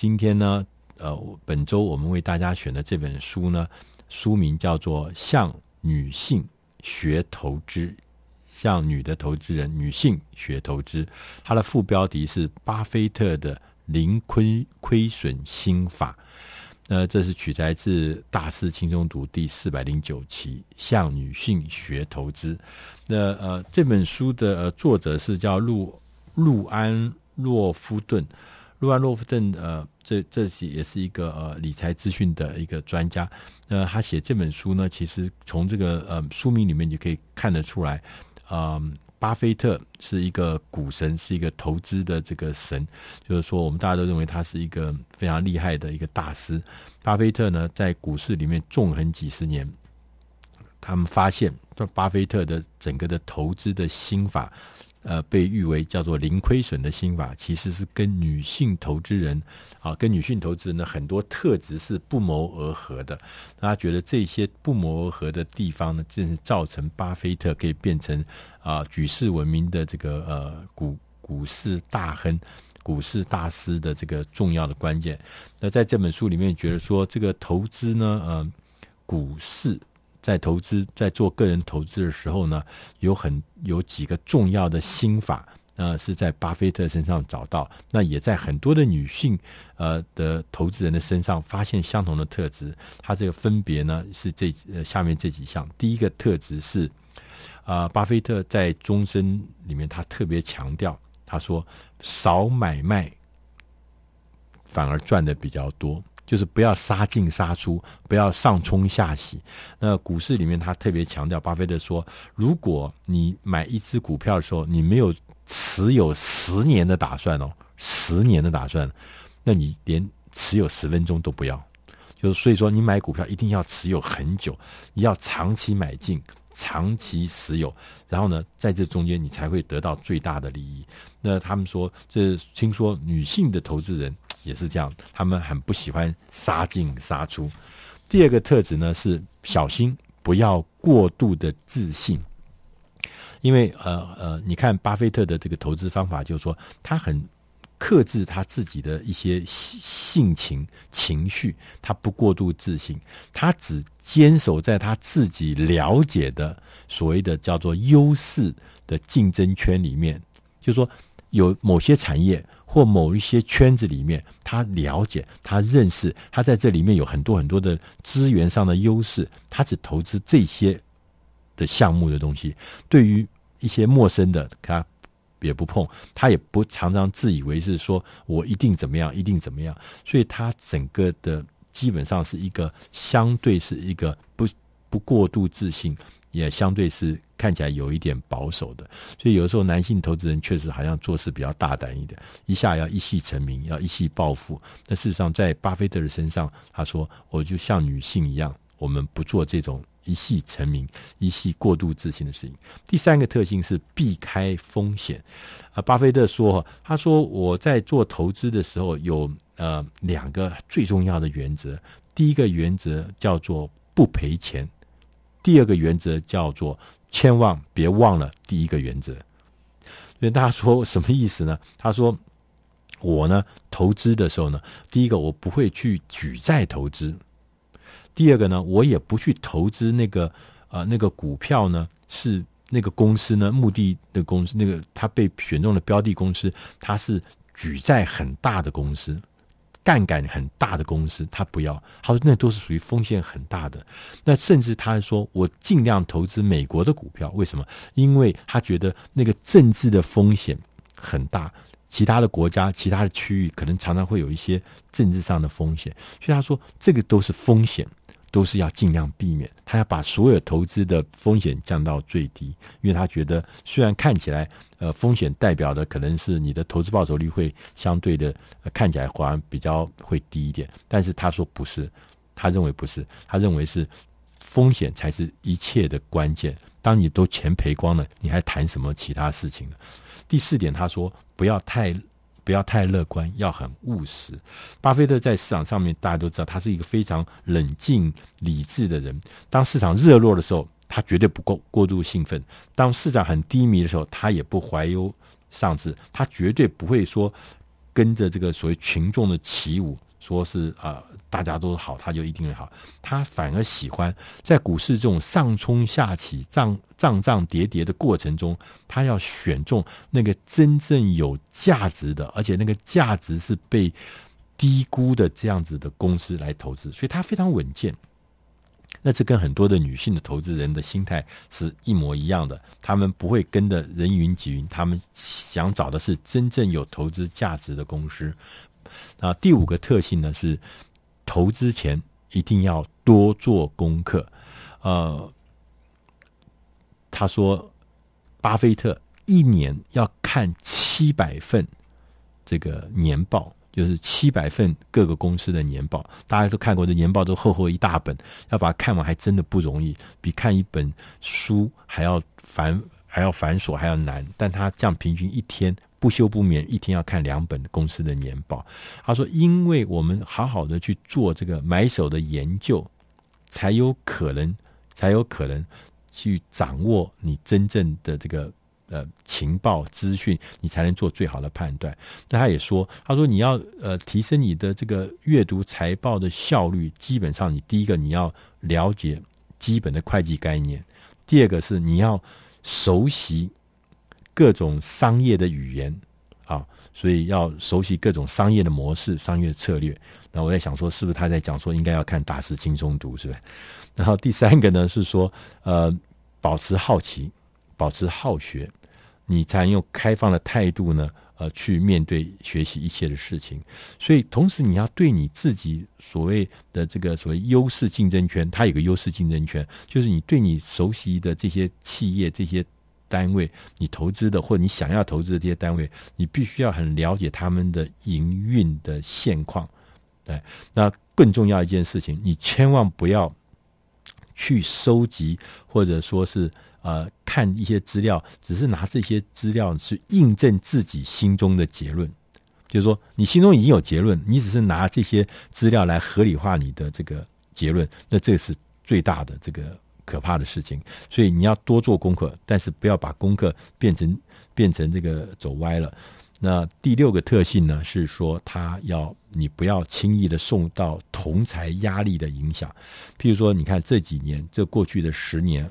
今天呢，呃，本周我们为大家选的这本书呢，书名叫做《向女性学投资》，向女的投资人、女性学投资。它的副标题是《巴菲特的零亏亏损心法》。那这是取材自《大师轻松读》第四百零九期《向女性学投资》。那呃，这本书的、作者是叫路路安洛夫顿。路安洛夫顿呃，这这是也是一个呃理财资讯的一个专家。那他写这本书呢，其实从这个呃书名里面就可以看得出来，嗯、巴菲特是一个股神，是一个投资的这个神，就是说，我们大家都认为他是一个非常厉害的一个大师。巴菲特呢，在股市里面纵横几十年，他们发现，巴菲特的整个的投资的心法。呃，被誉为叫做零亏损的心法，其实是跟女性投资人啊，跟女性投资人的很多特质是不谋而合的。大家觉得这些不谋而合的地方呢，正是造成巴菲特可以变成啊举世闻名的这个呃股股市大亨、股市大师的这个重要的关键。那在这本书里面，觉得说这个投资呢，呃，股市。在投资，在做个人投资的时候呢，有很有几个重要的心法，呃，是在巴菲特身上找到，那也在很多的女性呃的投资人的身上发现相同的特质。它这个分别呢是这呃下面这几项。第一个特质是，啊、巴菲特在终身里面他特别强调，他说少买卖反而赚的比较多。就是不要杀进杀出，不要上冲下洗。那股市里面，他特别强调，巴菲特说，如果你买一只股票的时候，你没有持有十年的打算哦，十年的打算，那你连持有十分钟都不要。就是所以说，你买股票一定要持有很久，你要长期买进，长期持有，然后呢，在这中间你才会得到最大的利益。那他们说，这听说女性的投资人。也是这样，他们很不喜欢杀进杀出。第二个特质呢是小心不要过度的自信，因为呃呃，你看巴菲特的这个投资方法，就是说他很克制他自己的一些性情情绪，他不过度自信，他只坚守在他自己了解的所谓的叫做优势的竞争圈里面，就是说有某些产业。或某一些圈子里面，他了解、他认识，他在这里面有很多很多的资源上的优势，他只投资这些的项目的东西。对于一些陌生的，他也不碰，他也不常常自以为是说我一定怎么样，一定怎么样。所以，他整个的基本上是一个相对是一个不不过度自信。也相对是看起来有一点保守的，所以有时候男性投资人确实好像做事比较大胆一点，一下要一夕成名，要一夕暴富。但事实上，在巴菲特的身上，他说：“我就像女性一样，我们不做这种一夕成名、一夕过度自信的事情。”第三个特性是避开风险。啊，巴菲特说：“他说我在做投资的时候有呃两个最重要的原则，第一个原则叫做不赔钱。”第二个原则叫做千万别忘了第一个原则。所以大家说什么意思呢？他说我呢投资的时候呢，第一个我不会去举债投资，第二个呢我也不去投资那个呃那个股票呢是那个公司呢目的的公司那个他被选中的标的公司，它是举债很大的公司。杠杆很大的公司，他不要。他说那都是属于风险很大的。那甚至他说，我尽量投资美国的股票。为什么？因为他觉得那个政治的风险很大，其他的国家、其他的区域可能常常会有一些政治上的风险。所以他说，这个都是风险。都是要尽量避免，他要把所有投资的风险降到最低，因为他觉得虽然看起来呃风险代表的可能是你的投资报酬率会相对的、呃、看起来好像比较会低一点，但是他说不是，他认为不是，他认为是风险才是一切的关键。当你都钱赔光了，你还谈什么其他事情呢？第四点，他说不要太。不要太乐观，要很务实。巴菲特在市场上面，大家都知道，他是一个非常冷静理智的人。当市场热络的时候，他绝对不过过度兴奋；当市场很低迷的时候，他也不怀忧丧志。他绝对不会说跟着这个所谓群众的起舞，说是啊、呃、大家都好，他就一定会好。他反而喜欢在股市这种上冲下起、涨涨涨跌跌的过程中，他要选中那个真正有价值的，而且那个价值是被低估的这样子的公司来投资，所以他非常稳健。那这跟很多的女性的投资人的心态是一模一样的，他们不会跟着人云亦云，他们想找的是真正有投资价值的公司。那第五个特性呢，是投资前一定要多做功课。呃，他说，巴菲特一年要看七百份这个年报。就是七百份各个公司的年报，大家都看过，这年报都厚厚一大本，要把它看完还真的不容易，比看一本书还要繁还要繁琐还要难。但他这样平均一天不休不眠，一天要看两本公司的年报。他说，因为我们好好的去做这个买手的研究，才有可能才有可能去掌握你真正的这个。呃，情报资讯，你才能做最好的判断。那他也说，他说你要呃提升你的这个阅读财报的效率，基本上你第一个你要了解基本的会计概念，第二个是你要熟悉各种商业的语言啊，所以要熟悉各种商业的模式、商业的策略。那我在想说，是不是他在讲说应该要看大师轻松读，是不是？然后第三个呢是说，呃，保持好奇，保持好学。你才用开放的态度呢，呃，去面对学习一切的事情。所以，同时你要对你自己所谓的这个所谓优势竞争圈，它有个优势竞争圈，就是你对你熟悉的这些企业、这些单位，你投资的或者你想要投资的这些单位，你必须要很了解他们的营运的现况。对，那更重要一件事情，你千万不要去收集或者说是。呃，看一些资料，只是拿这些资料去印证自己心中的结论，就是说你心中已经有结论，你只是拿这些资料来合理化你的这个结论，那这是最大的这个可怕的事情。所以你要多做功课，但是不要把功课变成变成这个走歪了。那第六个特性呢，是说他要你不要轻易的受到同财压力的影响。譬如说，你看这几年，这过去的十年。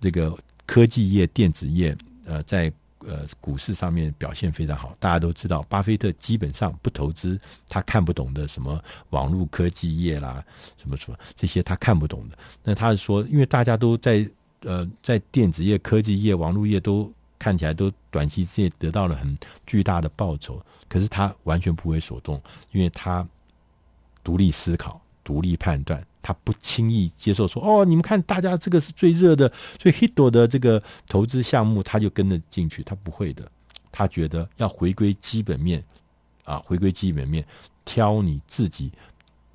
这个科技业、电子业，呃，在呃股市上面表现非常好。大家都知道，巴菲特基本上不投资他看不懂的什么网络科技业啦，什么什么这些他看不懂的。那他是说，因为大家都在呃在电子业、科技业、网络业都看起来都短期之内得到了很巨大的报酬，可是他完全不为所动，因为他独立思考、独立判断。他不轻易接受说哦，你们看，大家这个是最热的、最 hit 的这个投资项目，他就跟着进去。他不会的，他觉得要回归基本面，啊，回归基本面，挑你自己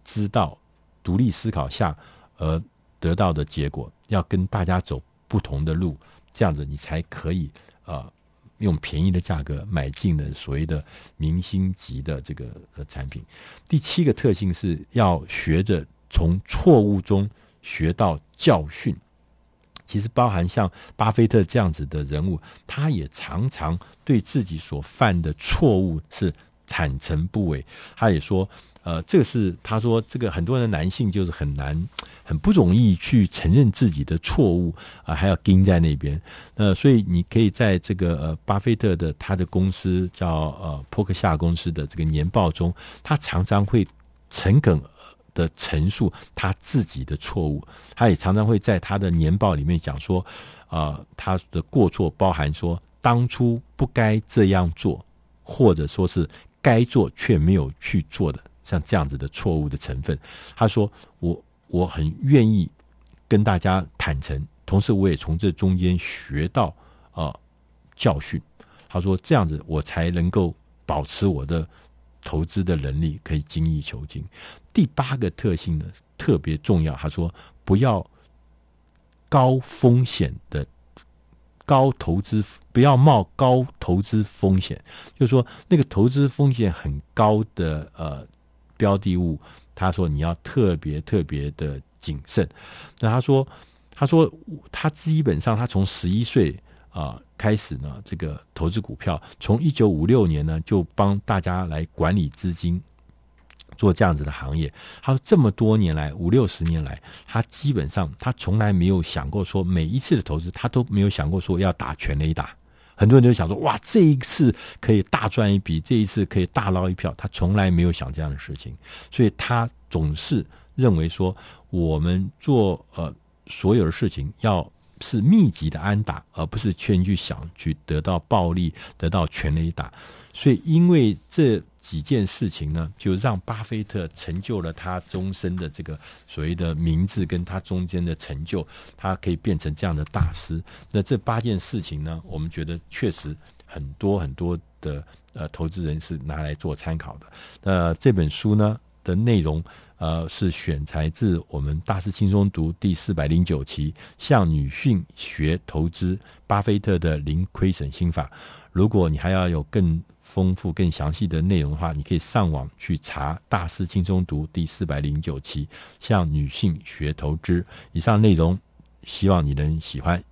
知道、独立思考下而得到的结果，要跟大家走不同的路，这样子你才可以啊，用便宜的价格买进的所谓的明星级的这个呃产品。第七个特性是要学着。从错误中学到教训，其实包含像巴菲特这样子的人物，他也常常对自己所犯的错误是坦诚不伪。他也说，呃，这个是他说，这个很多的男性就是很难、很不容易去承认自己的错误啊，还要盯在那边。呃，所以你可以在这个呃，巴菲特的他的公司叫呃波克夏公司的这个年报中，他常常会诚恳。的陈述他自己的错误，他也常常会在他的年报里面讲说，啊、呃，他的过错包含说当初不该这样做，或者说是该做却没有去做的，像这样子的错误的成分。他说我我很愿意跟大家坦诚，同时我也从这中间学到啊、呃、教训。他说这样子我才能够保持我的。投资的能力可以精益求精。第八个特性呢，特别重要。他说：“不要高风险的高投资，不要冒高投资风险。就是说，那个投资风险很高的呃标的物，他说你要特别特别的谨慎。那他说，他说他基本上他从十一岁。”啊开始呢这个投资股票，从一九五六年呢就帮大家来管理资金。做这样子的行业，他说这么多年来五六十年来，他基本上他从来没有想过说每一次的投资他都没有想过说要打全垒打。很多人都想说哇，这一次可以大赚一笔，这一次可以大捞一票，他从来没有想这样的事情，所以他总是认为说我们做呃所有的事情要是密集的安打，而不是全去想去得到暴利，得到全垒打。所以因为这。几件事情呢，就让巴菲特成就了他终身的这个所谓的名字，跟他中间的成就，他可以变成这样的大师。那这八件事情呢，我们觉得确实很多很多的呃投资人是拿来做参考的。那这本书呢的内容，呃，是选材自我们大师轻松读第四百零九期，向女性学投资，巴菲特的零亏损心法。如果你还要有更丰富、更详细的内容的话，你可以上网去查《大师轻松读》第四百零九期，向女性学投资。以上内容，希望你能喜欢。